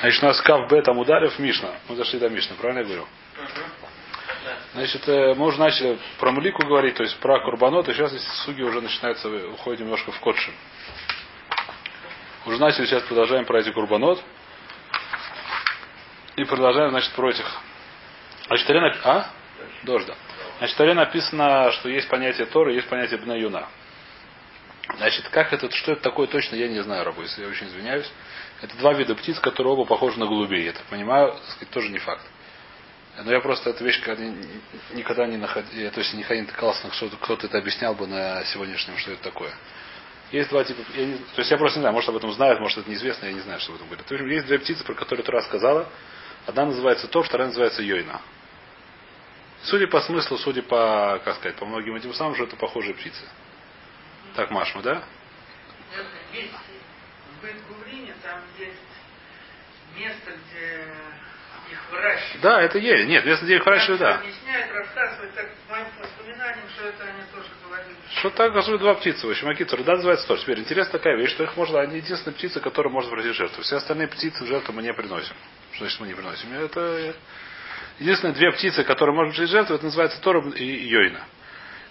Значит, у нас Кав Б там ударив Мишна. Мы дошли до Мишны, правильно я говорю? Значит, э, мы уже начали про Мулику говорить, то есть про Курбанот, и сейчас здесь суги уже начинается, уходит немножко в Котшин. Уже начали, сейчас продолжаем про эти Курбанот. И продолжаем, значит, про этих. Значит, Таре нап... А? Дождь, да. Значит, Таре написано, что есть понятие Торы, есть понятие Бна Юна. Значит, как это, что это такое точно, я не знаю, рабу, если я очень извиняюсь. Это два вида птиц, которые оба похожи на голубей. Я так понимаю, так сказать, тоже не факт. Но я просто эту вещь никогда не находил, то есть не натыкался на что кто-то это объяснял бы на сегодняшнем, что это такое. Есть два типа, я не, то есть я просто не знаю, может об этом знают, может это неизвестно, я не знаю, что об этом есть есть две птицы, про которые ты рассказала. Одна называется Тор, вторая называется Йойна. Судя по смыслу, судя по, как сказать, по многим этим самым, что это похожие птицы. Так, Машма, да? Есть в Гуврине, там есть место, где их выращивают. Да, это есть. Нет, место, где их выращивают, да. Объясняет, рассказывает, так по моим воспоминаниям, что это они тоже говорили. Что так говорят два птицы, в общем, акицур, да, называется тоже. Теперь интересная такая вещь, что их можно, они единственные птицы, которые можно приносить жертву. Все остальные птицы жертву мы не приносим. Что значит мы не приносим? Это единственные две птицы, которые можно приносить жертву, это называется Тор и Йойна.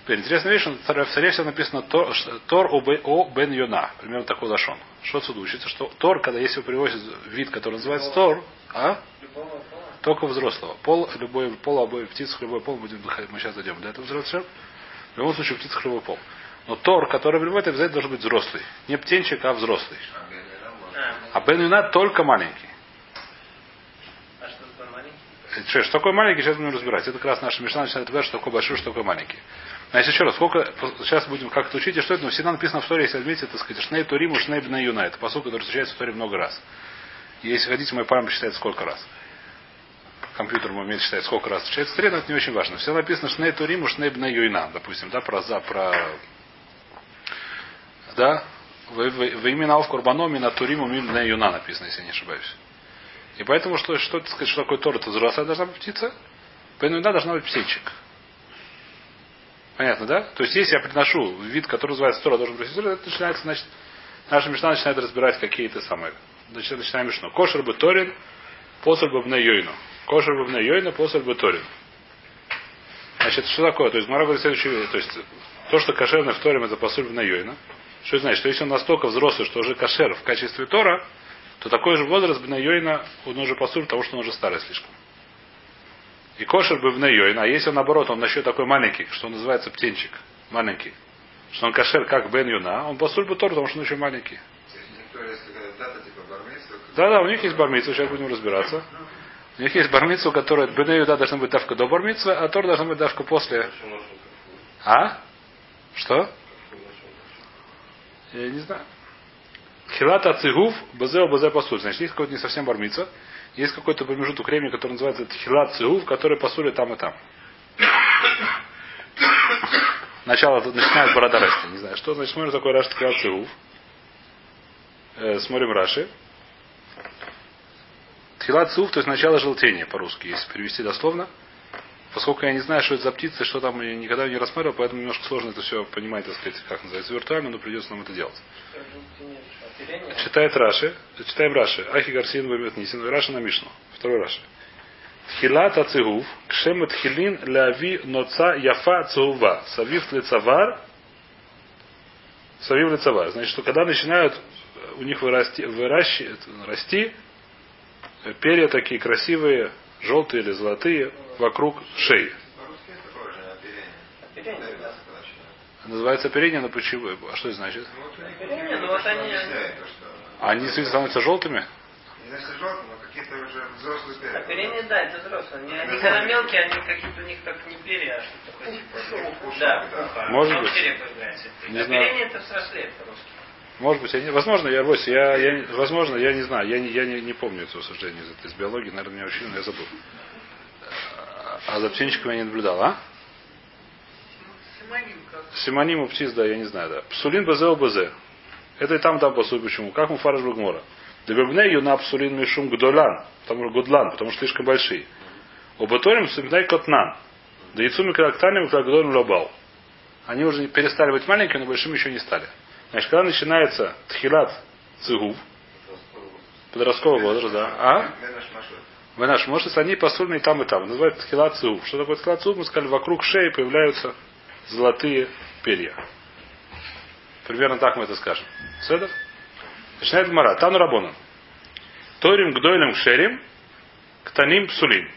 Теперь интересная вещь, в Царе все написано Тор, Тор о Бен Йона. Примерно такой лашон. Что отсюда учится? Что Тор, когда если его привозят вид, который называется Тор, а? Только взрослого. Пол, любой пол, обои птиц, любой пол, будем, мы сейчас дойдем до этого взрослого. В любом случае, птиц любой пол. Но Тор, который приводит, обязательно должен быть взрослый. Не птенчик, а взрослый. А Бен Юна только маленький. Что, что такое маленький, сейчас будем разбирать. Это как раз наша мешна начинает говорить, что такое большой, что такое маленький. Значит, еще раз, сколько, сейчас будем как-то учить, и что это, но всегда написано в Торе, если отметить, так сказать, Шней Туриму, Шней Бна Юна. Это посыл, который встречается в Торе много раз. Если хотите, мой память считает сколько раз. Компьютер мой умеет считать, сколько раз встречается в но это не очень важно. Все написано Шней Туриму, Шней Бна Юна, допустим, да, про за, про... Да? Вы именно Алф Курбаноми на Туриму Бна Юна написано, если я не ошибаюсь. И поэтому, что, что, сказать, что такое Тор, это взрослая должна быть птица, Бен должна быть птенчик. Понятно, да? То есть, если я приношу вид, который называется Тора, должен быть это начинается, значит, наша мечта начинает разбирать какие-то самые. Значит, начинаем мишну. Кошер бы Торин, посоль бы йойну. Кошер бы йойну, посоль бы Торин. Значит, что такое? То есть, Мара говорит следующее, то есть, то, что кошерно в Торе, это посоль бы йойну. Что значит? Что если он настолько взрослый, что уже кошер в качестве Тора, то такой же возраст Бнайойна, он уже посуль, потому что он уже старый слишком. И кошер бы Бнайойна, а если наоборот, он еще такой маленький, что он называется птенчик, маленький, что он кошер как Бен Юна, он посуль бы Тор, потому что он еще маленький. Да, да, у них есть бармица, сейчас будем разбираться. У них есть бармица, у которой Бен Юда должна быть давка до бармицы, а Тор должна быть давка после. А? Что? Я не знаю. Хилата цигув, базео базе пасуль. Значит, есть какой-то не совсем бармица. Есть какой-то промежуток времени, который называется хилат цигув, который пасули там и там. Начало начинает борода расти. Не знаю, что значит, смотрим такой Раши хилат цигув. Э, смотрим Раши. Хилат цигув, то есть начало желтения по-русски, если перевести дословно. Поскольку я не знаю, что это за птица, что там, я никогда не рассматривал, поэтому немножко сложно это все понимать, так сказать, как называется виртуально, но придется нам это делать. Читает Раши. Читаем Раши. Ахи Гарсин Бамет Нисин. Раши на Мишну. Второй Раши. Тхилат ацигув, кшем тхилин ляви ноца яфа цугува. Савив лицавар. Савив лицавар. Значит, что когда начинают у них вырасти, выращи, расти перья такие красивые, желтые или золотые, вокруг шеи. Называется оперение, но почему? А что это значит? Оперение, ну вот они... Они становятся желтыми? Оперение, да, это взрослые. Они, они когда мелкие, они какие-то у них как не перья, а что такое типа. Да, пуха. Может быть. появляется. Не знаю. Оперение это взрослеет по-русски. Может быть, я не, возможно, я Рось, я, я, возможно, я не знаю, я не, я не, не помню этого суждения из, из биологии, наверное, меня учили, но я забыл. А за птенчиком я не наблюдал, а? Симоним как. Симоним у птиц, да, я не знаю, да. Псулин базе базе. Это и там, там посуд почему. Как мы фараж Багмора. Дебебне юна псулин мишум гдолан. Потому что гудлан, потому что слишком большие. Обаторим сумитай котнан. Да яйцу микроактаним микрогдолем лобал. Они уже перестали быть маленькими, но большими еще не стали. Значит, когда начинается тхилат цигув, Подростковый возраст, да. А? Машут. Венаш Мошес, они посульные там и там. Называют хилацию. Что такое хилацию? Мы сказали, вокруг шеи появляются золотые перья. Примерно так мы это скажем. Седов? Начинает Мара. Тану Рабону. Торим гдойлем кшерим, ктаним псулим.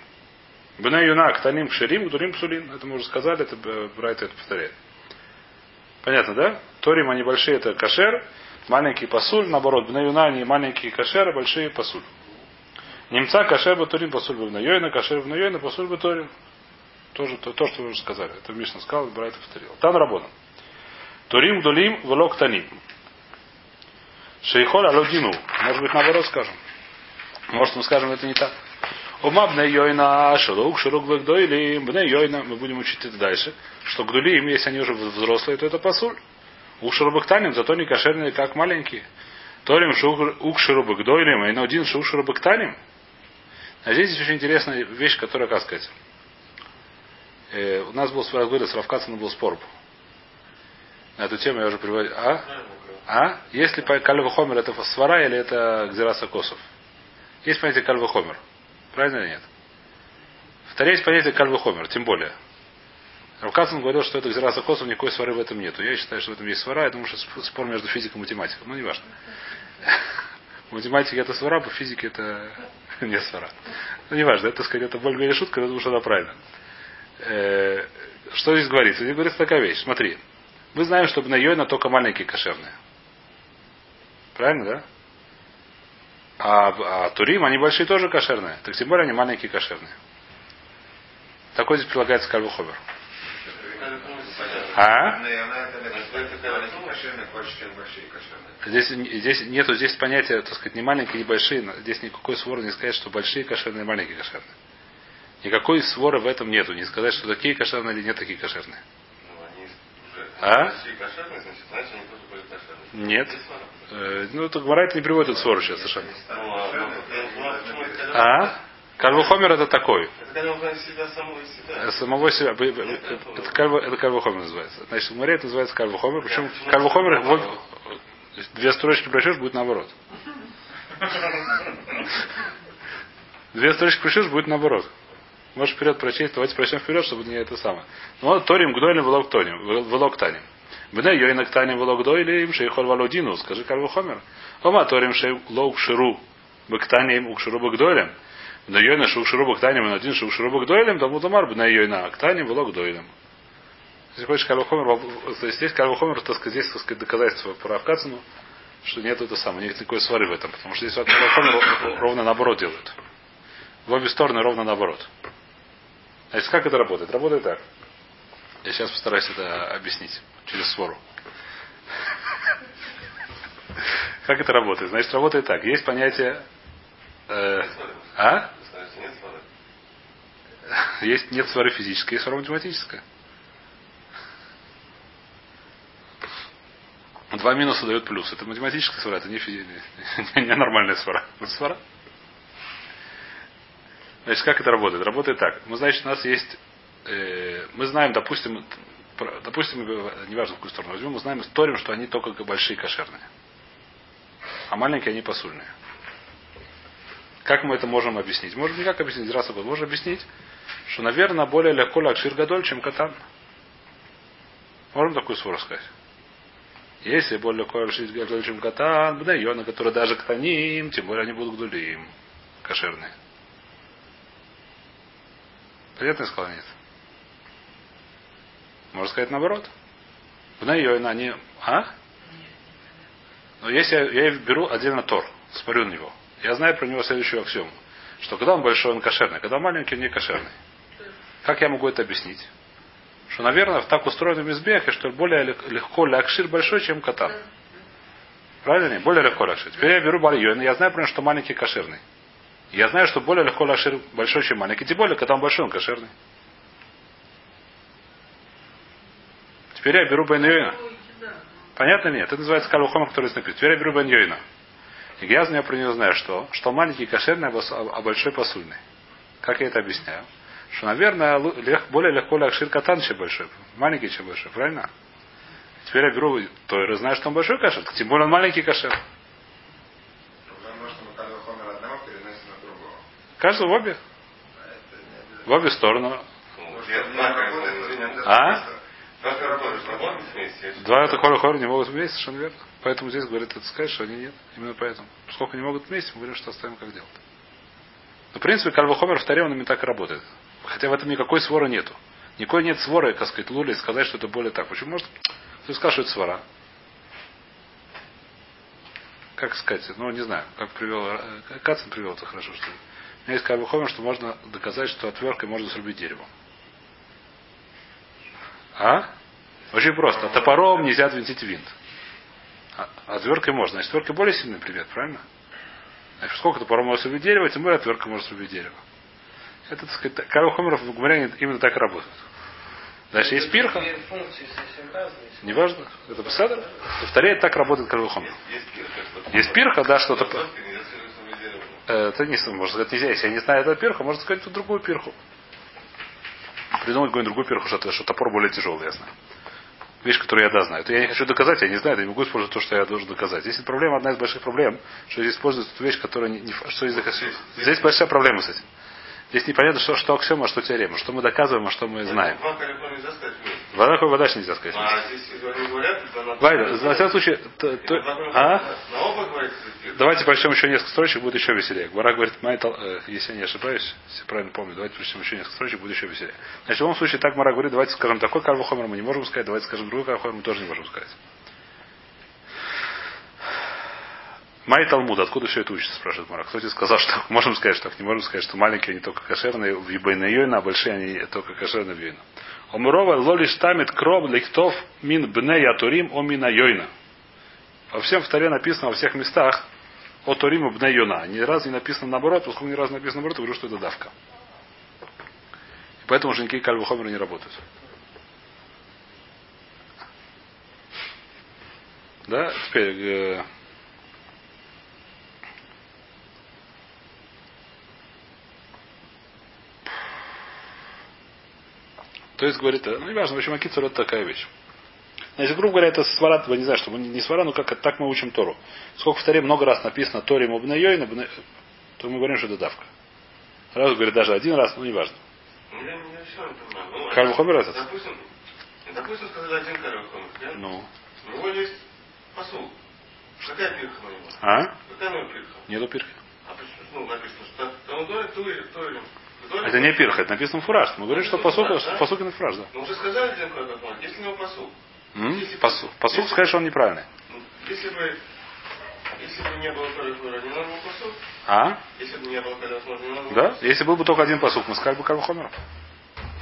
Бна юна ктаним кшерим, гдурим псулим. Это мы уже сказали, это Брайт это повторяет. Понятно, да? Торим они большие, это кашер, маленький пасуль, наоборот, бна юна они маленькие кашеры, большие пасуль. Немца кашер батурин пасуль бна йойна, кашер бна йойна, пасуль батурин. Тоже то, то, что вы уже сказали. Это Мишна сказал, Брайт повторил. Тан Рабона. Турим гдулим влок таним. Шейхоль алодину. Может быть, наоборот скажем. Может, мы скажем, это не так. Ума бне йойна шелук шелук вегдойли бне йойна. Мы будем учить это дальше. Что гдулим, если они уже взрослые, то это пасуль. Ук шерубактаним, зато не кошерные, как маленькие. Торим ук шерубагдойлим, и на один шук шерубактаним. А здесь есть очень интересная вещь, которая, как сказать, э, у нас был, я говорил, с Равкацем был спор. На эту тему я уже приводил. А? А? Если Кальва Хомер это свара или это Гзераса Косов? Есть понятие Кальва Хомер. Правильно или нет? Второе есть понятие Кальва Хомер, тем более. Равкацин говорил, что это Гзераса Косов, никакой свары в этом нету. Я считаю, что в этом есть свара. Я думаю, что спор между физикой и математикой. Ну, не важно. В математике это свара, по физике это не свара. Ну, не важно. Это, сказать, это более шутка, я думаю, что это правильно. Э, что здесь говорится? Здесь говорится такая вещь. Смотри. Мы знаем, что на Йойна только маленькие кошерные. Правильно, да? А, а Турим, они большие тоже кошерные. Так тем более они маленькие кошерные. Такой здесь прилагается Кальвуховер. А? Здесь, здесь нету здесь понятия, так сказать, не маленькие, не большие. Здесь никакой своры не сказать, что большие кошерные, маленькие кошерные. Никакой своры в этом нету. Не сказать, что такие кошерные или нет такие кошерные. А? Нет. Э, ну, это Гмарайт не приводит эту ссору сейчас совершенно. А? Кальвухомер это такой. Это самого себя. Это, кальву, это кальвухомер называется. Значит, в это называется кальвухомер. Причем кальвухомер, две строчки прочешь, будет наоборот. Две строчки прочешь, будет наоборот. Можешь вперед прочесть, давайте прочтем вперед, чтобы не это самое. Ну вот Торим Гдойлем Велок Тоним, Велок Таним. Бне Йойнак Таним Велок Дойлем, Шейхоль Валодину, скажи Кальву Хомер. Ома Торим Шейлок Ширу, Бектаним Укширу Багдойлем. Бне Йойна Шукширу Бактаним, и один Шукширу Багдойлем, Тому Тамар, Бне Йойна Актаним Велок Дойлем. Если хочешь Кальву Хомер, то есть здесь Кальву Хомер, так сказать, здесь, так сказать, доказательство про Авкацину, что нет это самое, нет никакой свары в этом, потому что здесь Кальву Хомер ровно наоборот делают. В обе стороны ровно наоборот. Значит, как это работает? Работает так. Я сейчас постараюсь это объяснить через свору. Как это работает? Значит, работает так. Есть понятие... Э, а? Есть нет свары физической, есть свара математическая. Два минуса дают плюс. Это математическая свара, это не, физи... не нормальная свара. Это свара. Значит, как это работает? Работает так. Мы, значит, у нас есть, э, мы знаем, допустим, допустим, неважно в какую сторону возьмем, мы знаем историю, что они только большие кошерные. А маленькие они посульные. Как мы это можем объяснить? Можем никак объяснить, раз об Можем объяснить, что, наверное, более легко лакшир гадоль, чем катан. Можем такую свору сказать? Если более легко лакшир гадоль, чем катан, бнайона, которые даже катаним, тем более они будут гдулим, кошерные. Понятно сказал, нет? Можно сказать наоборот. В Найойна они... А? Но если я, я беру отдельно Тор, смотрю на него, я знаю про него следующую аксиому, что когда он большой, он кошерный, когда маленький, он не кошерный. Как я могу это объяснить? Что, наверное, так устроено в Мизбехе, что более легко лякшир большой, чем катан. Правильно? Более легко лякшир. Теперь я беру бальон, я знаю, про него, что маленький кошерный. Я знаю, что более легко лашир большой, чем маленький. Тем более, когда он большой, он кошерный. Теперь я беру Бен. Понятно нет? Это называется Калухома, который написано. Теперь я беру Бен. И я знаю про него знаю, что, что маленький кошерный, а, а большой посульный. Как я это объясняю? Что, наверное, более легко лакшир катан, чем большой. Маленький, чем большой. Правильно? Теперь я беру, то я знаю, что он большой кошер. Тем более он маленький кошер. Каждый в обе. В обе стороны. Знаю, как. А? Работаешь? Работать вместе? Два это хор хор не могут вместе, совершенно верно. Поэтому здесь говорит, это сказать, что они нет. Именно поэтому. Сколько не могут вместе, мы говорим, что оставим как делать. Но, в принципе, Кальвахомер в таре он именно так и работает. Хотя в этом никакой своры нету. Никакой нет своры, как сказать, Лули, сказать, что это более так. Почему может кто скажет, что это свора? Как сказать, ну не знаю, как привел, э, Кацин привел это хорошо, что ли. У меня есть Кальвахомер, что можно доказать, что отверткой можно срубить дерево. А? Очень просто. Топором нельзя отвинтить винт. А, а отверткой можно. Значит, отвертка более сильный предмет, правильно? Значит, сколько топором может срубить дерево, тем более отвертка может срубить дерево. Это, так сказать, Карл Хомеров в Гумаре именно так работает. Дальше есть пирха. Неважно. Это посадер. Повторяет, так работает Карл Хомер. Есть пирка, что-то. Есть пирха, да, что-то. Э, Это не можно сказать нельзя. Если я не знаю эту пирху, можно сказать тут другую пирху. Придумать какую-нибудь другую пирху, что, что топор более тяжелый, ясно. Вещь, которую я да знаю. Это я не хочу доказать, я не знаю, я не могу использовать то, что я должен доказать. Здесь проблема, одна из больших проблем, что здесь используется ту вещь, которая не, не что здесь, здесь большая проблема с этим. Здесь непонятно, что, что аксиома, а что теорема, что мы доказываем, а что мы знаем. Вода такой вода нельзя сказать. А здесь на... Всяком случае, то- то- а? Давайте прочтем еще несколько строчек, будет еще веселее. Гвара говорит, э, если я не ошибаюсь, если правильно помню, давайте прочтем еще несколько строчек, будет еще веселее. Значит, в любом случае, так Мара говорит, давайте скажем такой карвахомер мы не можем сказать, давайте скажем другой карвахомер мы тоже не можем сказать. Май Талмуд, откуда все это учится, спрашивает Мара. Тебе сказал, что можем сказать, что так не можем сказать, что маленькие они только кошерные в Ебайна а большие они только кошерные в Йойна. Омрова лоли штамит кроб лихтов мин бне ятурим о мина Йойна. Во всем в написано во всех местах о Ториму бне Йона. Ни разу не написано наоборот, поскольку ни разу написано наоборот, я говорю, что это давка. И поэтому уже никакие кальвы хомеры не работают. Да, теперь э, То есть, говорит, э, ну, не важно, в общем, Акицур это такая вещь. Значит, грубо говоря, это свара, вы не знаю, что не свара, но как так мы учим Тору. Сколько в Торе много раз написано Тори Мубнайой, то мы говорим, что это давка. Раз говорит даже один раз, ну не важно. Ну, этот? Допустим, допустим, сказали один кальву хомер, да? Ну. У него есть посул. Какая пирха на него? А? Какая у него пирха? Нету пирхи. А почему? Ну, написано, что там доли, тури, тури. Это не пирха, это написано фураж. Мы говорим, что посук, посук на фураж, да. Ну, уже сказали кальву хомер, если у него посул. М? Посук, посук сказать, что он неправильный. Ну, Если бы, если бы не было хомера, не надо было посул? А? Если бы не было хомера, не надо было Да? Если был бы только один посук, мы сказали бы Кальвахомер.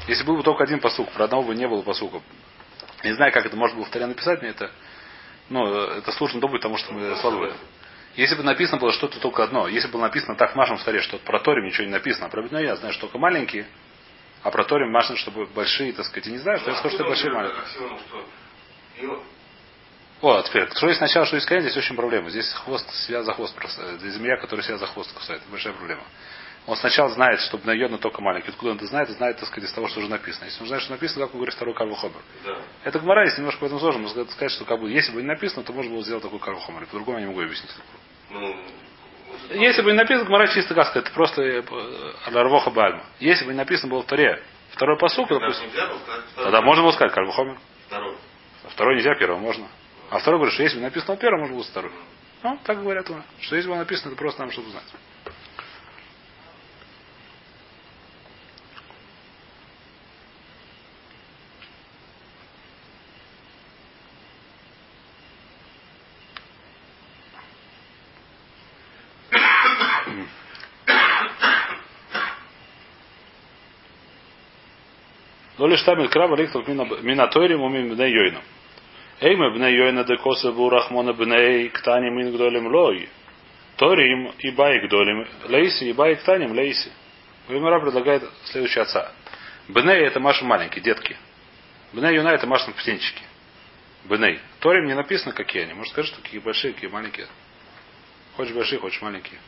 Если был бы только один посук, про одного бы не было посука. Не знаю, как это можно было в таре написать, мне это, ну, это сложно думать, потому что мы слабые. Если бы написано было что-то только одно, если бы было написано так в нашем старе, что про Торим ничего не написано, а про Бедной я знаю, что только маленькие, а про Торим машины, чтобы большие, так сказать, я не знаю, что я скажу, что большие маленькие. Его- О, а теперь, что есть начало, что есть конец, здесь очень проблема. Здесь хвост, связь за хвост просто. Здесь змея, которая связь за хвост кусает. Большая проблема. Он сначала знает, что на Йона только маленький. Откуда он это знает? знает, так сказать, из того, что уже написано. Если он знает, что написано, как он говорит второй Карл Хомер. Да. Это Гмара, если немножко в этом сложно, можно сказать- что как бы, если бы не написано, то можно было сделать такой Карл Хомер. По-другому я не могу объяснить. Ну, Если бы не написано, Гмара чисто как сказать, это просто э, Ларвоха Бальма. Если бы не написано было в Таре, второй посук, допустим, тогда можно было сказать Карл Хомер. Второй. А второй нельзя, первого можно. А второй говорит, что если бы написано первое, можно было второй. Ну, так говорят. Что если бы написано, это просто нам чтобы знать. Но лишь там краба ликтов минатойрим умим бней йойна. Эйма бней йойна декоса бурахмона бней ктаним мин гдолем лой. Торим и бай гдолем лейси и бай ктаним лейси. Вимара предлагает следующий отца. Бней это маши маленькие, детки. Бней юна это маши птенчики. Бней. Торим не написано, какие они. Может, скажи, что какие большие, какие маленькие. Хочешь большие, хочешь маленькие.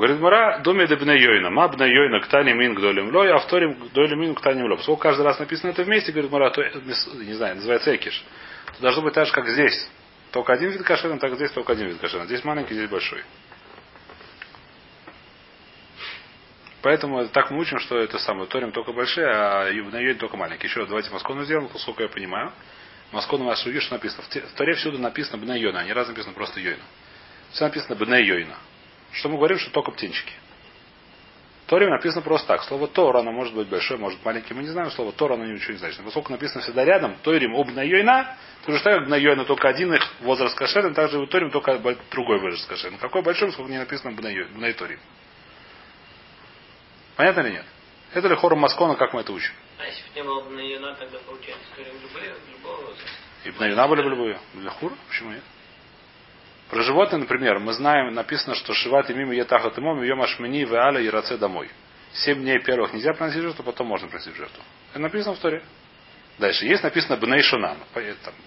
Говорит Мара, доме де бне йойна. Ма бне йойна ктани мин гдолем лой, а вторим гдолем мин ктани лой. Поскольку каждый раз написано это вместе, говорит Мара, то, не знаю, называется экиш. То должно быть так же, как здесь. только один вид кошерный, так здесь только один вид кошерный. Здесь маленький, здесь большой. Поэтому так мы учим, что это самое. Торим только большие, а на Йойн только маленькие. Еще давайте Москону сделаем, поскольку я понимаю. Москону вас увидишь, что написано. В Торе всюду написано Бне Йона, а не раз написано просто Йойна. Все написано Бне Йойна. Что мы говорим, что только птенчики. В написано просто так. Слово Тор, оно может быть большое, может маленькое. Мы не знаем слово Тор, оно ничего не значит. Но поскольку написано всегда рядом, Торим об то же так как Йойна только один их возраст кошерный, также и Торим только другой возраст кошерный. Какой большой, сколько не написано Бне Торим. Понятно или нет? Это ли хором Маскона, как мы это учим? А если бы не было бы на юна, тогда получается, что любые, любого возраста. И на юна были бы любые. Для хур? Почему нет? Про животные, например, мы знаем, написано, что Шиват и мимо етахат и мом, йом ашмени в аля и раце домой. Семь дней первых нельзя приносить жертву, потом можно приносить жертву. Это написано в Торе. Дальше. Есть написано Бней Шуна.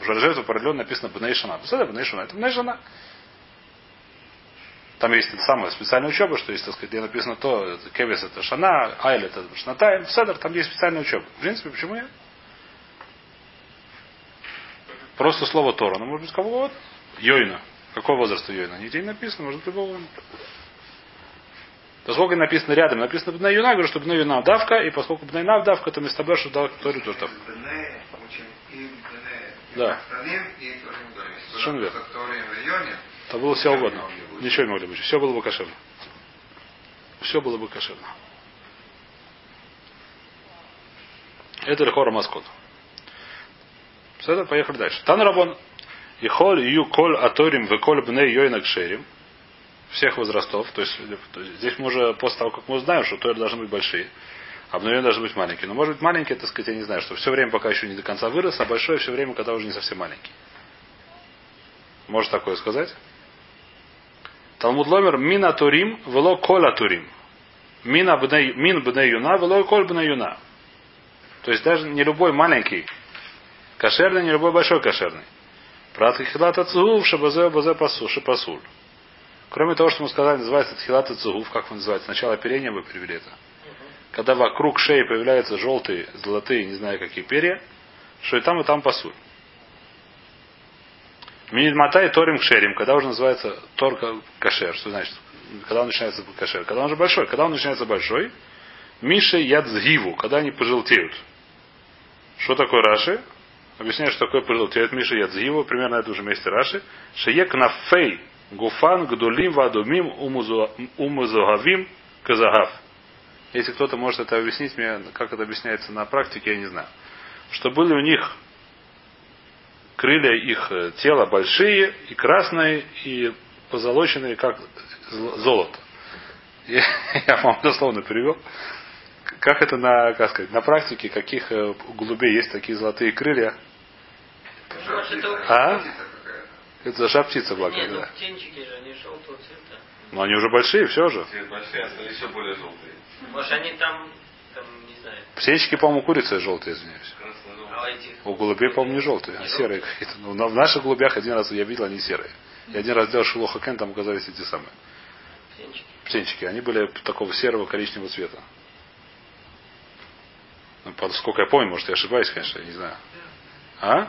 Жертва определенно написано Бней Шуна. Посмотри, Бней. Это Бней. Там есть самая специальная учеба, что есть, так сказать, где написано то, Кевис это Шана, Айль это Шнатайм, Седер, там есть специальная учеба. В принципе, почему нет? Просто слово Тора, ну, может быть, кого угодно. Йойна. Какого возраста Йойна? Нигде не написано, может любого. Поскольку написано рядом, написано на Юна, говорю, что на Юна давка, и поскольку на Юна давка, то вместо что дал Торе тоже там. Да. Совершенно верно. Это было все угодно. Ничего не могли быть. Все было бы кошерно. Все было бы кошерно. Это Рехора Маскот. Все, поехали дальше. Тан Рабон. И холь ю коль аторим в коль бней йойна кшерим. Всех возрастов. То есть, то есть здесь мы уже после того, как мы узнаем, что торы должны быть большие. А бней должны быть маленькие. Но может быть маленькие, так сказать, я не знаю, что все время пока еще не до конца вырос, а большое все время, когда уже не совсем маленький. Может такое сказать? Талмуд Ломер мина турим вело кола турим. Мина бней, мин бней юна вело коль бней юна. То есть даже не любой маленький кошерный, не любой большой кошерный. Прат хилата цугув шабазе базе пасуль. Кроме того, что мы сказали, называется тхилата цугув, как вы называете, сначала оперение вы привели это. Когда вокруг шеи появляются желтые, золотые, не знаю какие перья, что и там, и там пасуль. Минитматай торим кшерим, когда уже называется тор кашер, что значит? Когда он начинается кашер, когда он уже большой, когда он начинается большой, Миша ядзгиву, когда они пожелтеют. Что такое Раши? Объясняю, что такое пожелтеют Миша ядзгиву, примерно на этом же месте Раши. Шеек нафей гуфан гдулим вадумим умузугавим казагав. Если кто-то может это объяснить мне, как это объясняется на практике, я не знаю. Что были у них крылья их э, тела большие и красные, и позолоченные, как золото. Я, я вам дословно перевел. Как это на, как сказать, на практике, каких э, у голубей есть такие золотые крылья? А? Это жар птица Нет, ну да. птенчики же, они желтого цвета. Но они уже большие, все же. Цвет большие, остальные еще более желтые. Может, они там, там, не знаю, Птенчики, по-моему, курицы желтые, извиняюсь. а у этих... У голубей, по-моему, не желтые, а серые какие-то. Ну, в наших голубях один раз я видел, они серые. Я один раз делал шелоха кен, там оказались эти самые. птенчики. Птенчики. Они были такого серого коричневого цвета. Ну, поскольку я помню, может, я ошибаюсь, конечно, я не знаю. А?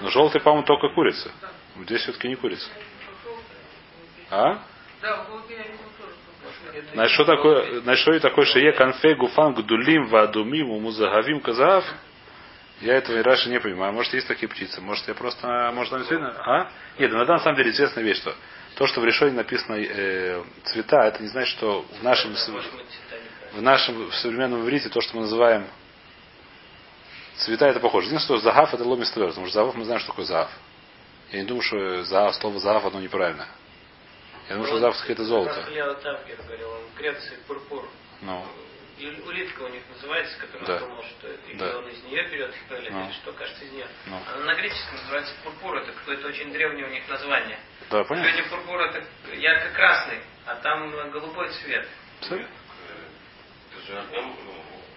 Но желтый, по-моему, только курица. Здесь все-таки не курица. А? Значит, что такое, значит, что и такое шее конфе гуфан гдулим вадумим умузагавим казав? Я этого и раньше не понимаю. Может, есть такие птицы. Может, я просто, может, там действительно, а? Нет, иногда на самом деле известная вещь, что то, что в решении написано э, цвета, это не значит, что в нашем, в нашем современном иврите то, что мы называем цвета, это похоже. Единственное, что загав это ломис тверд, потому что загав мы знаем, что такое загав. Я не думаю, что загав, слово загав оно неправильное. Я думаю, что загав это золото. Греции пурпур. Ну, улитка у них называется, которую Да. думал, что это или Да. он из нее берет их или Ну. что, кажется, из нее. Ну. Она на греческом называется пурпур, это какое-то очень древнее у них название. да, понятно. Сегодня пурпур это ярко-красный, а там э, голубой цвет. Абсолютно. Это же Артем,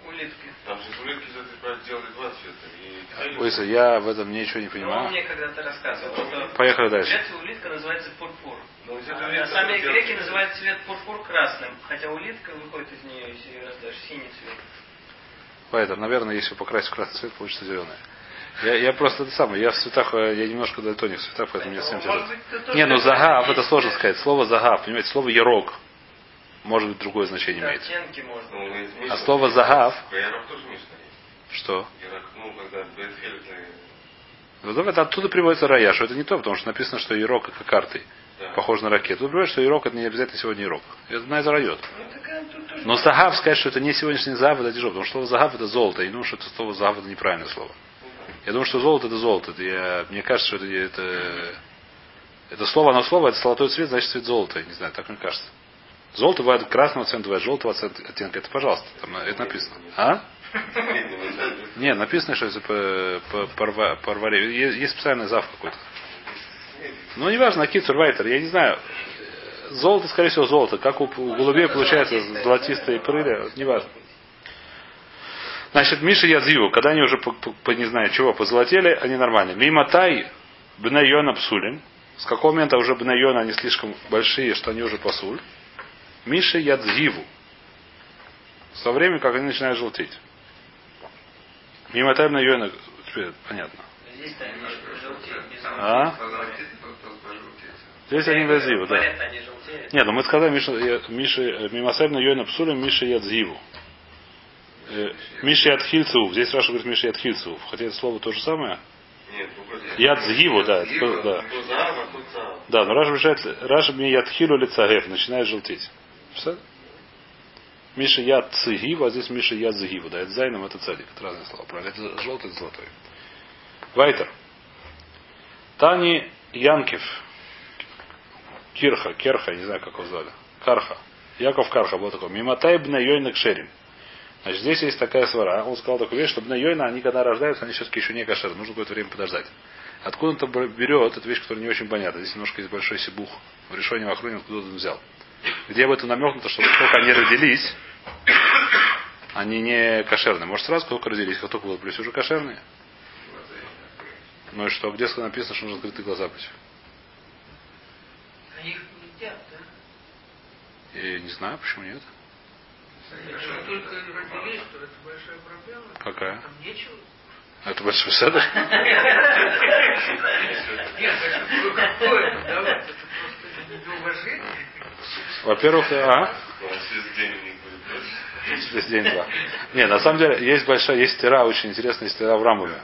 ну, Улитки. там же из улитки из этой сделали два цвета. И. Ойса, я в этом ничего не Ну, он понимаю. мне когда-то рассказывал. что Поехали дальше. Греции улитка называется пурпур. Ну, А сами греки называют цвет пурпур красным, хотя улитка выходит из нее, если ее раз даже синий цвет. Поэтому, наверное, если покрасить в красный цвет, получится зеленое. Я, я просто это самое, я в цветах, э, я немножко дальтоник в цветах, поэтому мне совсем тяжело. Не, ну загав, это сложно сказать. Слово загав, понимаете, слово ерок может быть другое значение имеет. Ну, А слово загав, что? Ну, это... Ну, оттуда приводится рая, что это не то, потому что написано, что ерок как карты, Да. похож на ракету. Тут приводится, что ерок это не обязательно сегодня ерок. Это на это райот. Ну, Но загав сказать, что это не сегодняшний загав, это тяжело, потому что слово загав это золото. И думаю, что это слово загав это неправильное слово. Я думаю, что золото это золото. Это я, мне кажется, что это, это, это слово, оно слово, это золотой цвет, значит цвет золота. Я не знаю, так мне кажется. Золото бывает красного цвета, бывает желтого оттенка. Это, пожалуйста, там это написано. А? Не, написано, что это порва- порваре. Есть, специальный зав какой-то. Ну, неважно, кицур, вайтер, я не знаю. Золото, скорее всего, золото. Как у, голубей получается золотистые крылья, неважно. Значит, Миша Язиву, когда они уже, по, по- не знаю чего, позолотели, они нормальные. Миматай Бнайона Псулин. С какого момента уже Бнайона они слишком большие, что они уже пасуль. Миша Ядзиву. Со временем, как они начинают желтеть. Миматай Бнайона, теперь понятно. Здесь-то они желтеют. А? Здесь они Ядзиву, да. Нет, ну мы сказали Миша, Миша, э, Мимасайб на Йойна Псулем Миша Ядзиву. Э, Миша Ядхильцу. Здесь Раша говорит Миша Ядхильцу. Хотя это слово то же самое. Нет, погоди. Ядзгиву, да. да. Да, но Раша решает, Раша мне Ядхилу лицагев, начинает желтеть. Миша Ядцигива, а здесь Миша Ядзгива. Да, это зайном, это цадик. Это разные слова. Правильно? Это желтый, это золотой. Вайтер. Тани Янкев. Кирха, Керха, не знаю, как его звали. Карха. Яков Карха был такой. Миматай бна Йойна Кшерин. Значит, здесь есть такая свара. Он сказал такую вещь, что бна они когда рождаются, они все-таки еще не кошеры. Нужно какое-то время подождать. Откуда он это берет, это вещь, которая не очень понятна. Здесь немножко есть большой сибух. В решении Махрунин откуда он взял. Где об этом намекнуто, что только они родились, они не кошерные. Может, сразу только родились, как только вылупились, уже кошерные. Ну и что, где написано, что нужно открытые глаза быть? А их едят, да? И не знаю, почему нет. Если только родились, то это большая проблема. Какая? Там нечего. Это большой седр? Нет? Это просто неуважение. Во-первых, а? Через день-два. Не, на самом деле, есть большая, есть стира, очень интересная стира в Рамове.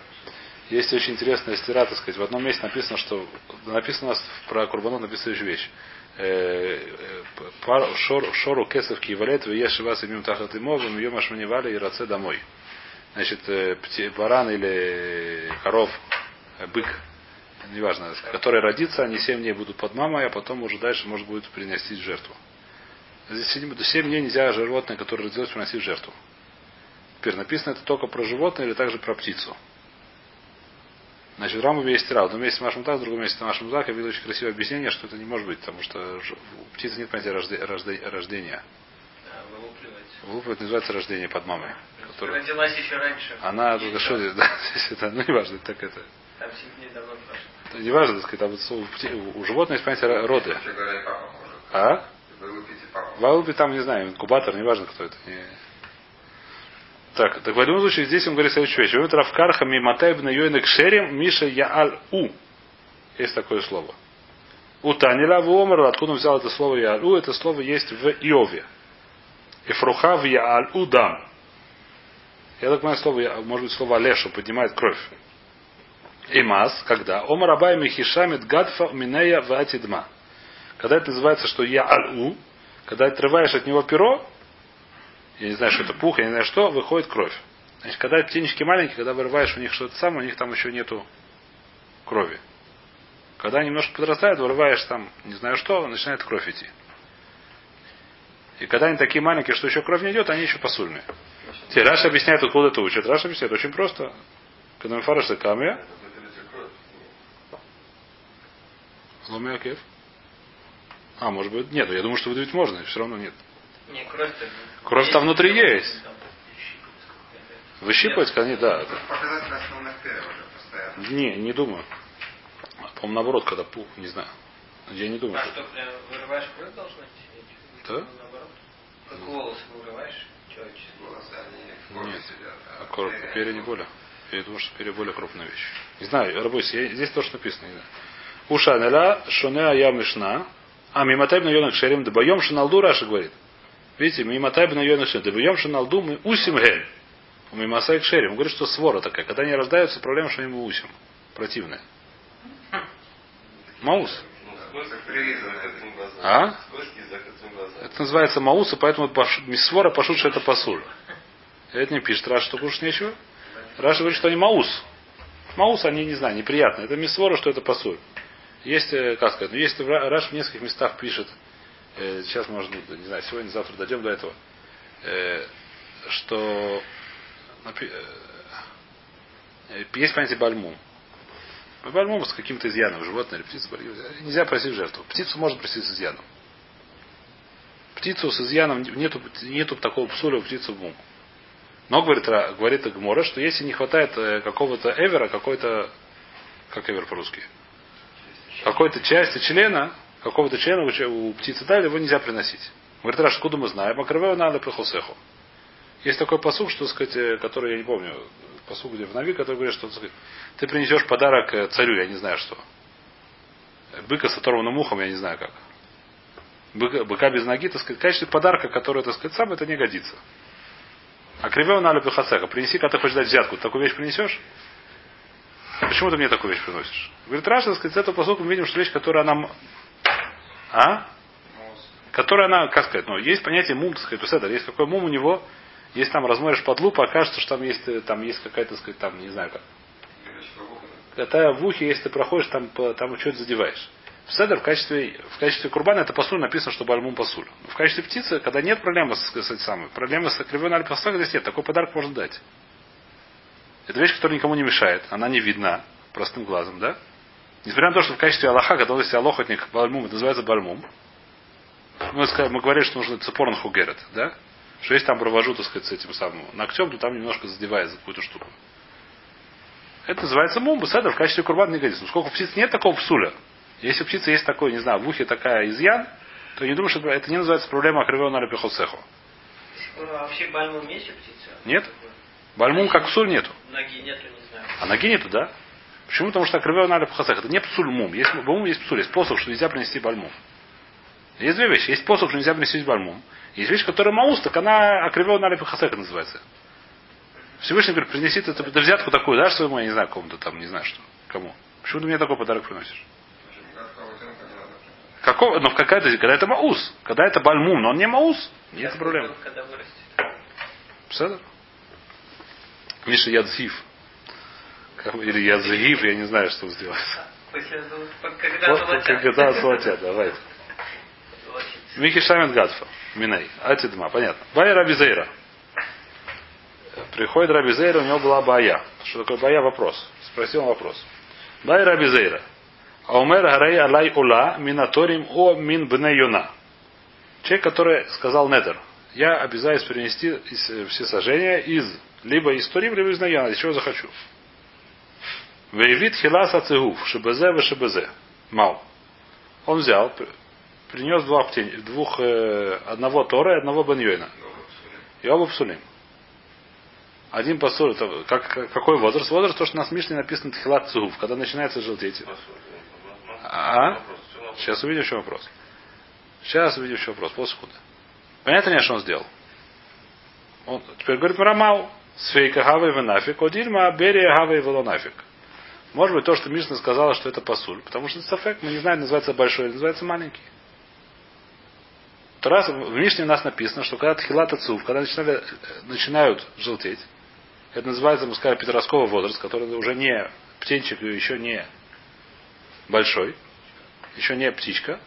Есть очень интересная стира, так сказать. В одном месте написано, что написано у нас про Курбанот написано следующая вещь. Э, э, шор- Шору кесов кивалет, веш вас имим тахат и мовым, ее машманевали и раце домой. Значит, э, баран или коров, бык, неважно, который родится, они 7 дней будут под мамой, а потом уже дальше может будет принести жертву. Здесь 7 дней нельзя животное, которое родилось, приносить жертву. Теперь написано это только про животное или также про птицу. Значит, в Рамове есть тира. В одном месте Машем так, в другом месте Машем так. Я видел очень красивое объяснение, что это не может быть, потому что у птицы нет понятия рожде- рожде- рождения. Да. Вылупливать называется рождение под мамой. Которое... Родилась еще раньше. Она, что здесь, да, здесь это, ну, неважно, так это. Там 7 дней давно прошло. это неважно, так сказать, там у, у животных есть понятие роды. А? Вылупите папу. В Алубе там, не знаю, инкубатор, неважно, кто это. Не- Так, так в любом случае здесь он говорит следующую вещь. Вы Равкарха миматайбна йойна кшерим миша яаль у. Есть такое слово. У Танила в Омар, откуда он взял это слово яаль у, это слово есть в Иове. Ифруха в яаль у дам. Я так понимаю, слово, может быть, слово Алешу поднимает кровь. Имас, когда? Омар Абай Михишамит Гадфа Минея Ватидма. Когда это называется, что я аль-у, когда отрываешь от него перо, я не знаю, что это пух, я не знаю что, выходит кровь. Значит, когда птенчики маленькие, когда вырываешь у них что-то самое, у них там еще нету крови. Когда они немножко подрастают, вырываешь там, не знаю что, начинает кровь идти. И когда они такие маленькие, что еще кровь не идет, они еще посульные. Теперь Раша объясняет, откуда это учат. Раша объясняет очень просто. Когда мы фараш камня, Это это кровь. Ломя кеф. А, может быть, нет, я думаю, что выдавить можно, все равно нет. Не, кровь-то... Кровь-то внутри есть. Там Выщипывать, конечно, да. это-. Не, не думаю. По-моему, наоборот, когда пух, не знаю. Я не думаю. А что- вырываешь кровь должна идти? Да? Наоборот. Как волосы вырываешь человеческие. Волосы, они Нет. сидят. А кор- перья не более. Я думаю, что перья более крупная вещь. Не знаю, рабойся, я- здесь то, что написано. Не знаю. Ушанеля шоне аям мишна. А, миматай бна йонак шерим дебаем шиналду Раша говорит. Видите, ממתי בני יונה כשרים דביום שנולדו מאוסים הן. ומאימתי כשרים. Он говорит, что סברא такая. Когда они рождаются, проблема, что они מאוסים. Противная. מאוס. А? Это называется מאוס, и поэтому מסברא פשוט, что это פסול. Это не пишет Раши, что кушать нечего. Раши говорит, что они מאוס. מאוס, они, не знаю, неприятные. Это מסברא, что это פסול. Есть, э, как сказать, ну, есть Ра- Раши в нескольких местах пишет, э, сейчас, может, не знаю, сегодня, завтра дойдем до этого, э, что есть понятие бальмум. Бальмум с каким-то изъяном, животное или птица. Нельзя просить жертву. Птицу можно просить с изъяном. Птицу с изъяном нету, нету такого псуля у птицы в мум. Но говорит, говорит Гмора, что если не хватает какого-то эвера, какой-то, как эвер по-русски, какой-то части члена, какого-то члена у, птицы дали, его нельзя приносить. Говорит, Раш, откуда мы знаем? Акрывею надо прихосеху. Есть такой посуг, что, сказать, э, который, я не помню, посуг где в Нави, который говорит, что сказать, ты принесешь подарок э, царю, я не знаю что. Быка с оторванным ухом, я не знаю как. Быка, быка без ноги, так сказать, в качестве подарка, который, так сказать, сам это не годится. А кривео на пихасека. Принеси, когда ты хочешь дать взятку. Такую вещь принесешь? Почему ты мне такую вещь приносишь? Говорит, Раша, так сказать, с этого посылка мы видим, что вещь, которая нам... А? Которая она, как сказать, ну, есть понятие мум, так сказать, у Седа, есть какой мум у него, если там разморишь под лупу, окажется, что там есть, э, там есть какая-то, так сказать, там, не знаю как. Это в ухе, если ты проходишь, там, там что-то задеваешь. В Седер в качестве, в качестве курбана это пасуль написано, что бальмум пасуль. В качестве птицы, когда нет проблемы с, с, этим самым, проблемы с кривой аль здесь нет, такой подарок можно дать. Это вещь, которая никому не мешает, она не видна простым глазом, да? Несмотря на то, что в качестве Аллаха, когда есть алохотник бальмум, это называется бальмум. Мы, мы говорили, что нужно цепорн хугерет, да? Что если там провожу, так сказать, с этим самым ногтем, то там немножко задевает за какую-то штуку. Это называется мумба, седр в качестве курбан не годится. Ну, сколько птиц нет такого псуля. Если у птицы есть такой, не знаю, в ухе такая изъян, то не думаю, что это- это не называется проблема акривео на рапихосеху. Вообще бальмум есть у птицы? Нет? Бальмум как псуль нету. Ноги нету, не знаю. А ноги нету, да? Почему? Потому что акривео на рапихосех. Это не псуль мум. Есть бальмум, есть псуль. Есть способ, что нельзя принести бальмум. Есть две вещи. Есть способ, что нельзя принести бальмум. Есть вещь, которая маус, так она акривео на рапихосех называется. Всевышний говорит, принеси ты, ты взятку такую, дашь своему, я не знаю, кому-то там, не знаю что. Кому? Почему ты мне такой подарок приносишь? Какого? Ну, какая-то, когда это маус. Когда это бальмум, но он не маус, нет проблем. Когда вырастет. Пседер? Миша Ядзив. Как- Или Ядзив, я не знаю, что сделать. Когда золотят. давай. Михи Шамин Гадфа. Миней. Атидма, понятно. Бая Раби Зейра. Приходит Раби Зейра, у него была бая. Что такое бая? Вопрос. Спросил он вопрос. Бая Раби Зейра. Аумер Гарей Алай Ула Минаторим О Мин Бне Юна. Человек, который сказал Недер. Я обязаюсь принести все сожжения из либо из Турим, либо из Наяна, из чего захочу. Вейвит хиласа цигуф, шебезе в шебезе. Мау. Он взял, при- принес два птень, двух, э, одного Тора и одного Беньойна. И оба псулим. Один посуль, это как, как- какой возраст? Возраст, то, что на Мишне написано тхилат цигуф, когда начинается желтеть. А? Сейчас увидим, в чем вопрос. Сейчас увидим, в чем вопрос. Полсекунды. Понятно ли, что он сделал? Он теперь говорит Рамау. Сфейка хавай венафик, одильма берия хавай велонафик. Может быть, то, что Мишна сказала, что это пасуль, потому что сафек, мы не знаем, называется большой или называется маленький. То раз в Мишне у нас написано, что когда тхилата цув, когда начинали, начинают желтеть, это называется, мы сказали, подростковый возраст, который уже не птенчик и еще не большой, еще не птичка,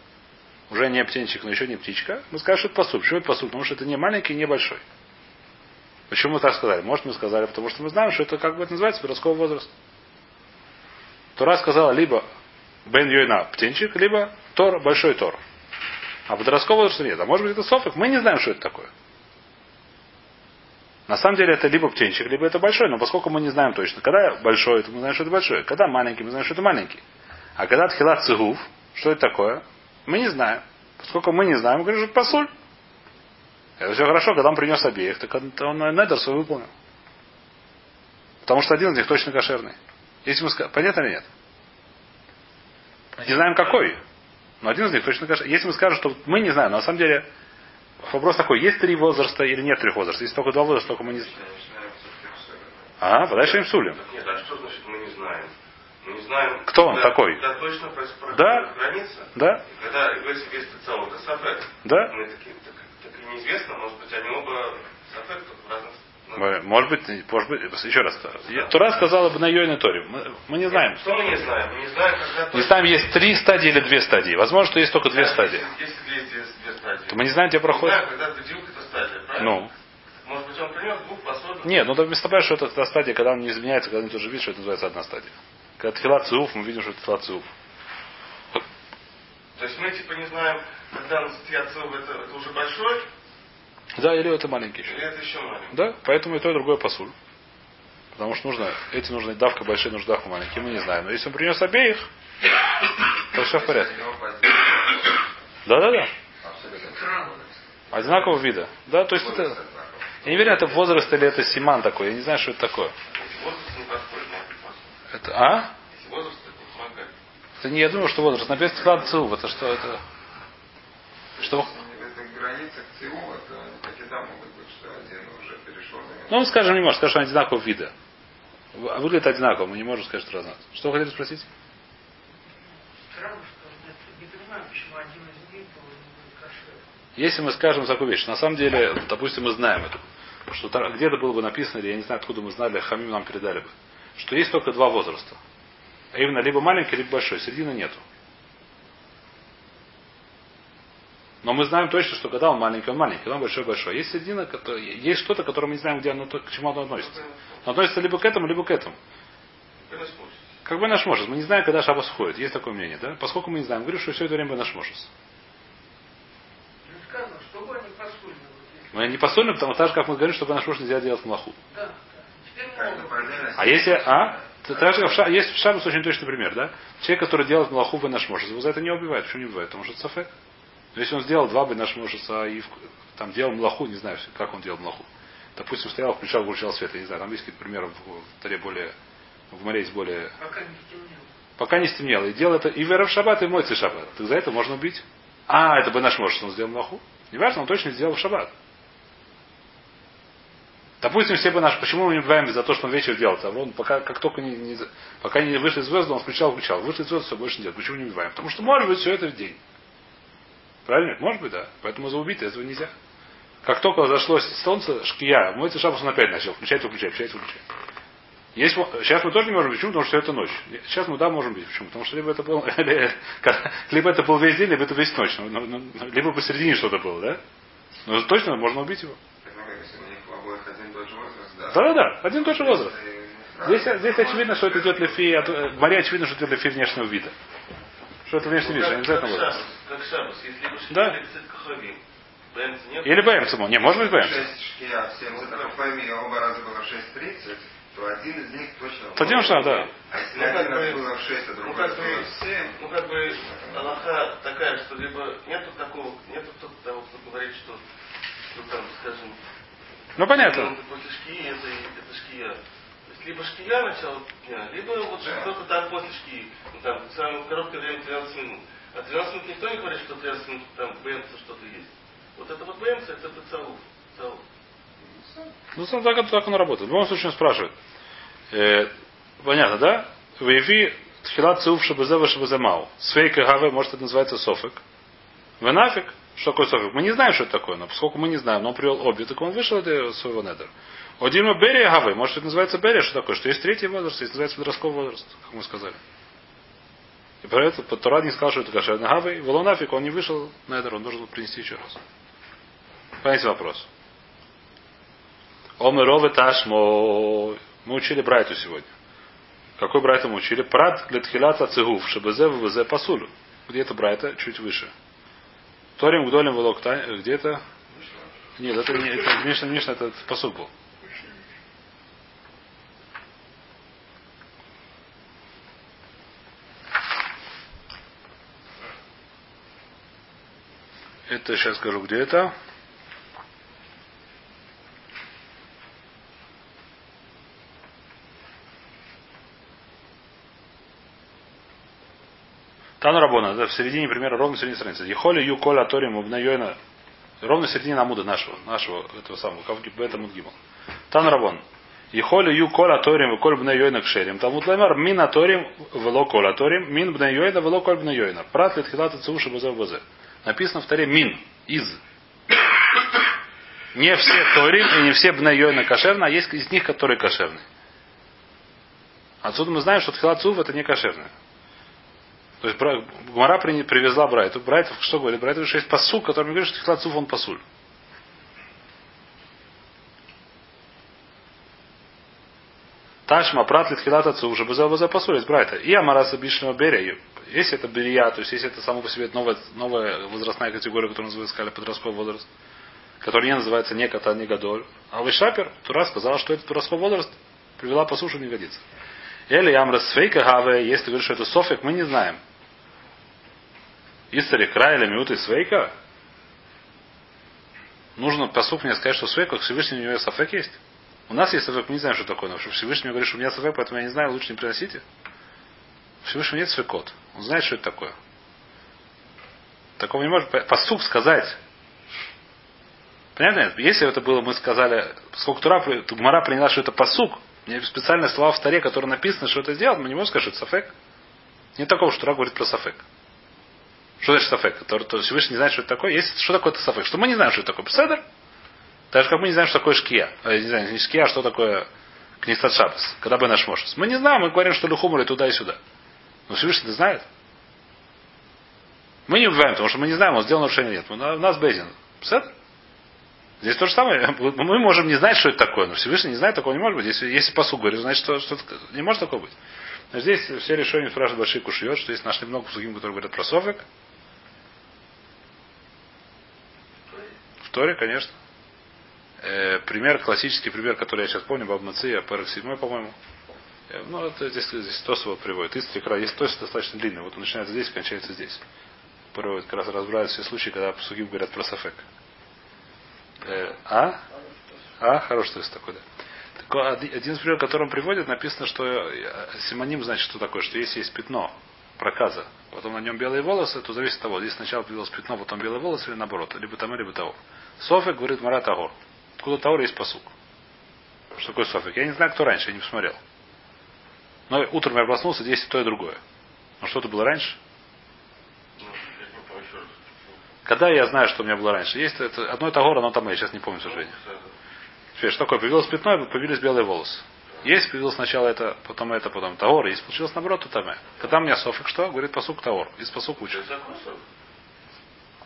уже не птенчик, но еще не птичка, мы скажем, что это посуд. Почему это посуд? Потому что это не маленький, не большой. Почему мы так сказали? Может, мы сказали, потому что мы знаем, что это как бы это называется подростковый возраст. Тора сказала либо Бен Йойна птенчик, либо Тор, большой Тор. А подросткового возраста нет. А может быть это софик? Мы не знаем, что это такое. На самом деле это либо птенчик, либо это большой, но поскольку мы не знаем точно, когда большой, то мы знаем, что это большой. Когда маленький, мы знаем, что это маленький. А когда тхилат цигув, что это такое? Мы не знаем. Поскольку мы не знаем, мы говорим, что это посуль. Это все хорошо, когда он принес обеих, так он, недер свой выполнил. Потому что один из них точно кошерный. Если мы ска- Понятно или нет? Не знаем какой. Но один из них точно кошерный. Если мы скажем, что мы не знаем, но на самом деле вопрос такой, есть три возраста или нет трех возрастов. Если только два возраста, только мы не знаем. А, подальше им сулим. Нет, а что значит мы не знаем? Мы не знаем. Кто он когда- такой? Когда точно Да. граница. Да? Когда говорится без целого касафе. Да? Мы такие, так, неизвестно, может быть, они оба сафек в разных. Мы- Может быть, может быть, еще раз. Я- Тура сказала бы на Йойне Торе. Мы, мы не знаем. Что мы не знаем? Мы не знаем, когда Не точно- знаем, есть три стадии или две стадии. Возможно, что есть только две Да, стадии. Если, если две, две, две стадии. То мы не знаем, где Не проходит. знаем, когда бедюк это стадия, правильно? Ну. Может быть, он принес двух пособий. Нет, ну то вместо того, что это та стадия, когда он не изменяется, когда он тоже видит, что это называется одна стадия. Когда тфила циуф, мы видим, что это тфила циуф. То есть мы типа не знаем, когда наступит это, это уже большой, Да, или это маленький еще. или это еще маленький. Да, поэтому и то, и другое посуль. Потому что нужно, эти нужны давка большие, нужны давка маленькие, мы не знаем. Но если он принес обеих, то все в порядке. Да-да-да. абсолютно Странно. Одинакового вида. Да, то есть это... Я не уверен, это возраст или это симан такой. Я не знаю, что это такое. Это, а? Это не помогает. Это не, я думаю, что возраст. Написано тфила циуф. Это что это? Что? Это граница к ЦИУ, то они так и да могут быть, что один уже на Ну, скажем, не может, скажем, что они одинакового вида. А Выглядит одинаково, мы не можем сказать, что разные. Что вы хотели спросить? Если мы скажем такую вещь, на самом деле, допустим, мы знаем это, что где-то было бы написано, или я не знаю, откуда мы знали, хамим нам передали бы, что есть только два возраста. А именно либо маленький, либо большой. Середины нету. Но мы знаем точно, что когда он маленький, он маленький, когда он большой, большой. Есть середина, есть что-то, которое мы не знаем, где оно, к чему оно относится. Оно относится либо к этому, либо к этому. Вы. Как бы наш можес. Мы не знаем, когда Шабас входит. Есть такое мнение, да? Поскольку мы не знаем, говорю, что все это время наш чтобы если- Мы не посольны, потому что так же, как мы говорим, что наш можес нельзя делать млаху. Да, А если, а? Так же, как в Ша- есть в Шабас очень точный пример, да? Человек, который делает млаху бы наш можес, его за это не убивает. Почему не убивает? Потому что это сафек. Но если он сделал два бы наш можес, а и там делал млаху, не знаю, как он делал млаху. Допустим, стоял, включал, выключал свет, я не знаю, там есть какие-то примеры в, Таре более, в море есть более Пока не стемнело. Пока не стемнело. И делал это и в шаббат, и в мойцы шаббат. Так за это можно убить. А, это бы наш может, что он сделал маху. Не важно, он точно сделал в шаббат. Допустим, все бы наш, почему мы не убиваем за то, что он вечер делал? Там, он пока, как только не, не- пока не вышли звезды, он включал, включал. Вышли звезды, все больше не делает. Почему не убиваем? Потому что может быть все это в день. Правильно? Может быть, да. Поэтому за убитое этого нельзя. Как только зашло солнце, шкия, мойцы шаббат он опять начал. Включать, выключать, включать, выключать. Есть, сейчас мы тоже не можем бить. Почему? Потому что это ночь. Сейчас мы да можем бить. Почему? Потому что либо это был, либо это был весь день, либо это весь ночь. Ну, ну, ну, Либо посередине что-то было, да? Но точно можно убить его. Возраст, да. Да-да-да, один и тот же возраст. Здесь, здесь очевидно, что это идет лифи, от- э, море очевидно, что это идет лифи внешнего вида. Что это внешний вид, как, не обязательно как шабас, как шабас. Если Да. цит Бэмс нет. Или БМ само. Не, может быть БМ. 6 шкия, 70 АФМ, и оба раза было 6.30, то один из них точно... То тем же, да. А если Ну, как один бы- раз было в 6, а Ну другой как раз бы, было в 7, ну как бы Аллаха такая, что либо нету такого, нету того, кто говорит, что, что там, скажем, Ну понятно. ну, после шкии это, это шкия. Либо шкия начало дня, либо вот Да. что-то там после шкии. Ну там самое короткое время 13 минут. А 13 минут никто не говорит, что 13 минут там БМЦ что-то есть. Вот это вот БМЦ, это, это цауф. цауф. Ну, сам так, это- так оно работает. В любом случае он спрашивает. Э, понятно, да? Вейви тхилат циуф шабазе шабазе мау. Свейк и гаве, может это называется софик. Венафик. Что такое софик? Мы не знаем, что это такое, но поскольку мы не знаем, но он привел обе, так он вышел из своего недера. Одима Бери Гавы, может это называется Бери, что такое? Что есть третий возраст, есть называется подростковый возраст, как мы сказали. И про это Тора не сказал, что это кошерный Гавы. Волонафик, он не вышел на это, он должен был принести еще раз. Понятие вопрос. Омерове Ташмо. Мы учили Брайту сегодня. Какой Брайту мы учили? Прад для тхилата цигув, шабезе ввезе пасулю. Где это Брайта? Чуть выше. Торим гдолем волокта. Где это? Нет, это не это Мишна, Мишна, это посуд был. Это сейчас скажу, где это. Тан Рабона, да, в середине примера, ровно в середине страницы. Ехоли ю коля торим обнаёйна. Ровно в середине намуда нашего, нашего, этого самого, кавги, бета мудгима. Тан Рабон. Ехоли ю коля торим и коль бнаёйна кшерим. Тамут лаймар мин аторим вело коля торим, мин бнаёйна вело коль бнаёйна. Прат лет хилата цеуши базе базе. Написано в таре мин, из. Не все торим и не все бнайойна кошерны, а есть из них, которые кошерны. Отсюда мы знаем, что тхилат это не кошерное. То есть Гмара при- привезла Брайту. Брайтов что говорит? Брайтов что есть посук, который говорит, что Тхилат он посуль. Ташма прат литхилата цуф, чтобы за за посуль из Брайта. И Амараса Бишного Берия. Если это берия, то есть если это само по себе новая, новая возрастная категория, которую называют сказали подростковый возраст, который не называется не кота, не гадоль. А Вишапер, Тура сказала, что этот подростковый возраст привела по суше не годится. Или Ямрас Фейка Гаве, если ты говоришь, что это Софик, мы не знаем. Истори край или миут свейка? Нужно посук мне сказать, что свейка, Всевышний у него сафек есть. У нас есть сафек, мы не знаем, что такое, но что Всевышний говорит, что у меня сафек, поэтому я не знаю, лучше не приносите. Всевышний нет свекот. Он знает, что это такое. Такого не может посук сказать. Понятно? нет? Если это было, мы сказали, сколько Тура, Гмара приняла, что это посук, мне специальные слова в старе, которые написаны, что это сделать, мы не можем сказать, что это сафек. Нет такого, что Тура говорит про сафек. Что значит сафек? То, то Всевышний не знает, что это такое. Есть, что такое это сафек? Что мы не знаем, что это такое. Пседер? Так же, как мы не знаем, что такое шкия. Э, не знаю, не шкия, а что такое книстат шабас. Когда бы наш мошес. Мы не знаем, мы говорим, что люхумры туда и сюда. Но Всевышний знает. Мы не убиваем, потому что мы не знаем, он сделал нарушение или нет. У нас бейзин. Здесь то же самое. Мы можем не знать, что это такое, но Всевышний не знает, такого не может быть. Если, если посуд говорит, значит, что, что не может такого быть. Но здесь все решения спрашивают большие кушьет, что есть нашли много псухим, которые говорят про софик. В Торе, конечно. Э, пример, классический пример, который я сейчас помню, Бабмация, Парк 7, по-моему. Э, ну, это здесь, здесь Тосова приводит. Истрикра, есть Тос достаточно длинный. Вот он начинается здесь, кончается здесь. Приводит, как раз разбирают все случаи, когда псухим говорят про софек. Э, а? А? Хороший то есть такой, да. Так, один из примеров, который он приводит, написано, что симоним значит, что такое, что если есть пятно проказа, потом на нем белые волосы, то зависит от того, здесь сначала появилось пятно, потом белые волосы, или наоборот, либо там, либо того. Софик говорит Марат Агор. Откуда Таур есть посук? Что такое Софик? Я не знаю, кто раньше, я не посмотрел. Но утром я проснулся, здесь и то, и другое. Но что-то было раньше? Когда я знаю, что у меня было раньше? Есть это, одно это гора, но там я сейчас не помню, к сожалению. Теперь, что такое? Появилось пятно, появились белые волосы. Есть появилось сначала это, потом это, потом Таор. Если получилось наоборот, то там. Когда у меня софик что? Говорит посук Таор. Из посук учит.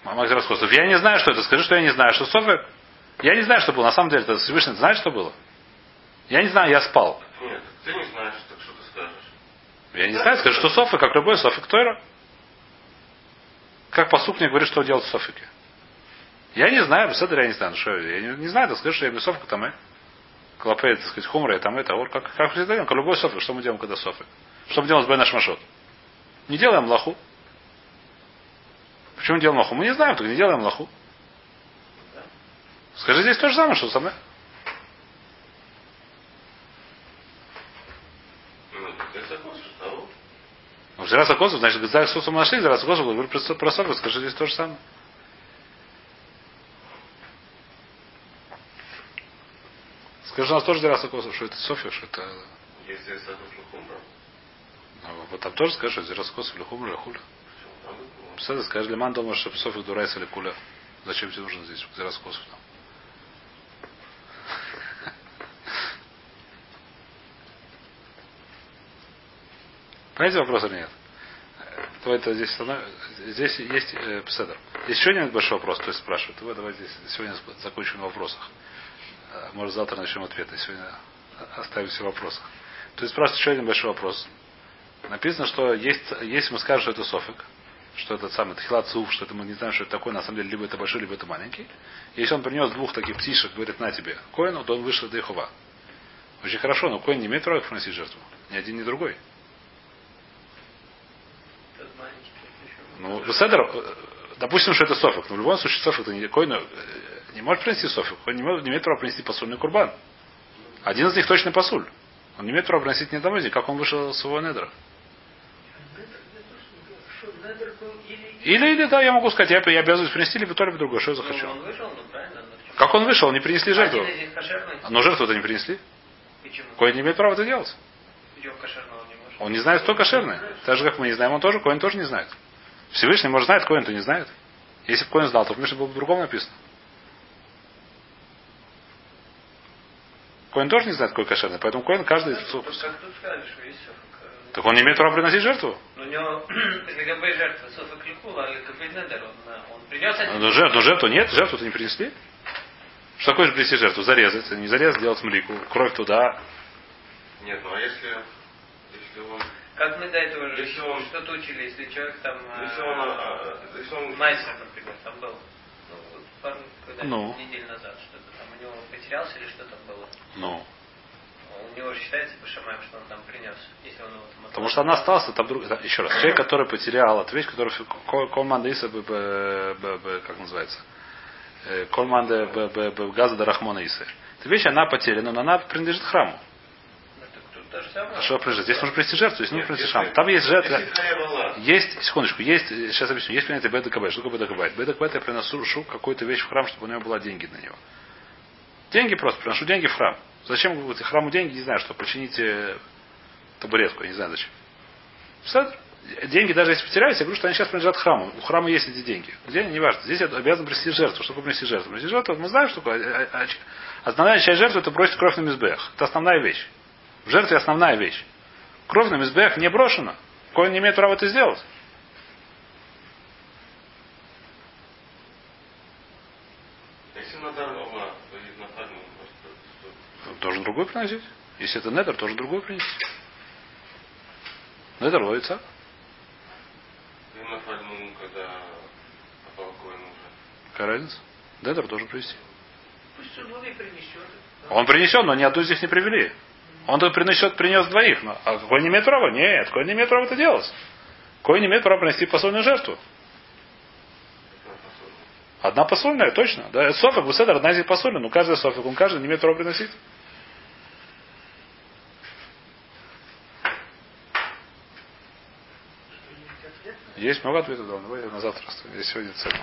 Мама Раскосов. Я не знаю, что это. Скажи, что я не знаю, что софик. Я не знаю, что было. На самом деле, это Всевышний знает, что было. Я не знаю, я спал. Нет, ты не знаешь, так что ты скажешь. Я не знаю, скажи, что софик, как любой софик Тойра. Как посук мне говорит, что делать в софике. Я не знаю, беседа я не знаю, что я не, не знаю, так скажи, что я бесовка там, э. Клопей, так сказать, хумра, там это, вот как, как всегда как любой софик, что мы делаем, когда софик? Что мы делаем с Бенаш Машот? Не делаем лаху. Почему делаем лаху? Мы не знаем, так не делаем лаху. Скажи здесь то же самое, что самое. Ну, ты согласен, что Ну, Зираса Косов, значит, за мы нашли, Зираса Косов, говорю про, софик, скажи здесь то же самое. Скажи, у нас тоже Зираса Косов, что это София, что это... Есть хумра. Ну, вот там тоже скажешь, что Зираса Косов или Хумра, или Хуля. Там это, ну, Представляете, скажи, Лиман думаешь, что Софик Дурайс или Куля. Зачем тебе нужно здесь Зираса Косов там? Понимаете вопрос или нет? Давайте здесь, станов- здесь есть э, пседер. Есть еще один большой вопрос, то есть спрашивают. Вы давайте сегодня закончим на вопросах. Э, Может, завтра начнем ответы. Сегодня оставим все вопросы. То есть спрашивают еще один большой вопрос. Написано, что есть, если мы скажем, что это софик, что это самый тхилат суф, что это мы не знаем, что это такое, на самом деле, либо это большой, либо это маленький. Если он принес двух таких птишек, говорит, на тебе, коину, то он вышел до Ихова. Очень хорошо, но коин не имеет права их приносить жертву. Ни один, ни другой. Тот маленький, тот еще. Ну, Беседер, э, допустим, что это софик, но в любом случае софик не, коину, э, не может принести софик. Он не, может, не имеет права принести посульный курбан. Один из них точно посуль. Он не имеет права приносить из них, как он вышел из своего недра. Или, или да, я могу сказать, я, я обязуюсь принести либо то, либо другое, что я Ну, захочу. он вышел, ну ну, чем? Как он вышел, не принесли жертву. Но жертву-то не принесли. Почему? Коин не имеет права это делать. Не. Он не знает, кто кошерный. Так же, как мы не знаем, он тоже, Коин тоже не знает. Всевышний, может, знает, Коин, то не знает. Если бы Коин знал, то в Мишне было бы по-другому написано. Коин тоже не знает, какой кошерный, поэтому Коин каждый... Ну, Так он не имеет права приносить жертву. Но у него ЛГБ жертва софак ликула, а ЛГБ недер, он, э, он принес один. Но жертву, но жертву нет, жертву-то не принесли. Что такое же принести жертву? Зарезать. Не зарезать, сделать млику. Кровь туда. Нет, ну а если, если он, Как мы до этого же Если он- что-то учили, если человек там... э, если он, а, если он, Майсер, например, там был. Ну, вот пару Ну. недель назад что-то там у него потерялся или что там было. Ну. У него же считается по шамаем, что он там принес, если он его там Потому что она осталась, там друг... Еще раз. Человек, который потерял эту вещь, который команда Иса, б- б- б- б- как называется? Э, Команда Газа до Рахмона Исы. Эта вещь, она потеряна, но она принадлежит храму. Ну, так тут то же самое. А что принадлежит? Здесь нужно принести жертву, здесь нужно принести шам. Там есть жертва. была, Есть, секундочку, есть, э, сейчас объясню, есть понятие кабет. Что такое кабет? Беда кабет я приношу какую-то вещь в храм, чтобы у него было деньги на него. Деньги просто, приношу деньги в храм. Зачем храму деньги, не знаю, что, почините табуретку, я не знаю зачем. Деньги, даже если потерялись, я говорю, что они сейчас принадлежат храму. У храма есть эти деньги. Где они, неважно. Здесь я обязан принести жертву. Что такое принести жертву? Принести жертву, мы знаем, что такое. А- а- а- Основная часть жертвы это бросить кровь на мизбех. Это основная вещь. В жертве основная вещь. Кровь на мизбех не брошена. Коин не имеет права это сделать. Должен другой приносить. Если это недер, должен другой принести. Недер ловится. Какая разница? Недер должен принести. Пусть он принесет. Он принесет, но ни одну здесь не привели. Он тут принесет, принес двоих. Но, а какой не имеет права? Нет, какой не имеет права это делать. Какой не имеет права принести посольную жертву. Одна посольная, точно. Да, это софик, буседер, одна из них посольная, но каждый софик, он каждый не имеет права приносить. Есть много ответов, да, я на завтра. Я сегодня целый.